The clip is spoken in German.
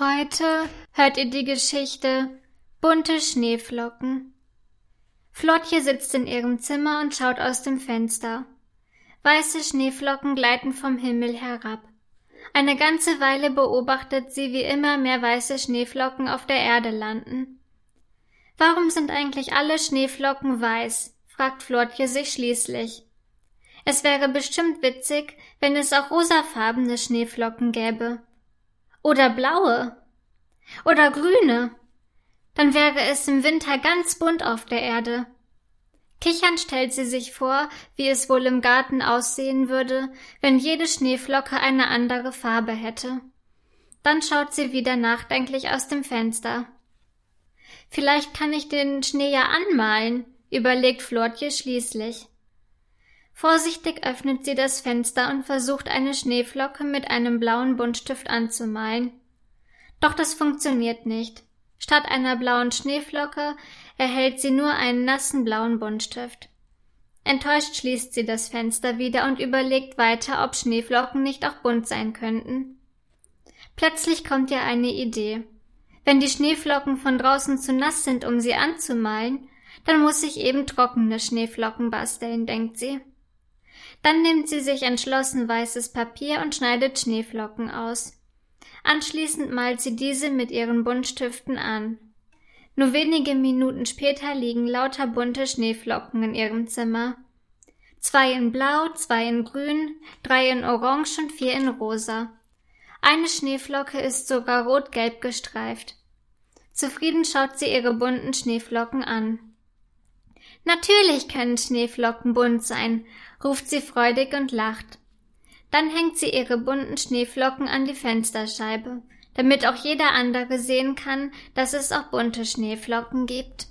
Heute hört ihr die Geschichte Bunte Schneeflocken. Flotje sitzt in ihrem Zimmer und schaut aus dem Fenster. Weiße Schneeflocken gleiten vom Himmel herab. Eine ganze Weile beobachtet sie, wie immer mehr weiße Schneeflocken auf der Erde landen. Warum sind eigentlich alle Schneeflocken weiß? fragt Flotje sich schließlich. Es wäre bestimmt witzig, wenn es auch rosafarbene Schneeflocken gäbe. Oder blaue. Oder grüne. Dann wäre es im Winter ganz bunt auf der Erde. Kichernd stellt sie sich vor, wie es wohl im Garten aussehen würde, wenn jede Schneeflocke eine andere Farbe hätte. Dann schaut sie wieder nachdenklich aus dem Fenster. Vielleicht kann ich den Schnee ja anmalen, überlegt Flortje schließlich. Vorsichtig öffnet sie das Fenster und versucht eine Schneeflocke mit einem blauen Buntstift anzumalen. Doch das funktioniert nicht. Statt einer blauen Schneeflocke erhält sie nur einen nassen blauen Buntstift. Enttäuscht schließt sie das Fenster wieder und überlegt weiter, ob Schneeflocken nicht auch bunt sein könnten. Plötzlich kommt ihr eine Idee. Wenn die Schneeflocken von draußen zu nass sind, um sie anzumalen, dann muss ich eben trockene Schneeflocken basteln, denkt sie. Dann nimmt sie sich entschlossen weißes Papier und schneidet Schneeflocken aus. Anschließend malt sie diese mit ihren Buntstiften an. Nur wenige Minuten später liegen lauter bunte Schneeflocken in ihrem Zimmer. Zwei in Blau, zwei in Grün, drei in Orange und vier in Rosa. Eine Schneeflocke ist sogar rot-gelb gestreift. Zufrieden schaut sie ihre bunten Schneeflocken an. Natürlich können Schneeflocken bunt sein, ruft sie freudig und lacht. Dann hängt sie ihre bunten Schneeflocken an die Fensterscheibe, damit auch jeder andere sehen kann, dass es auch bunte Schneeflocken gibt.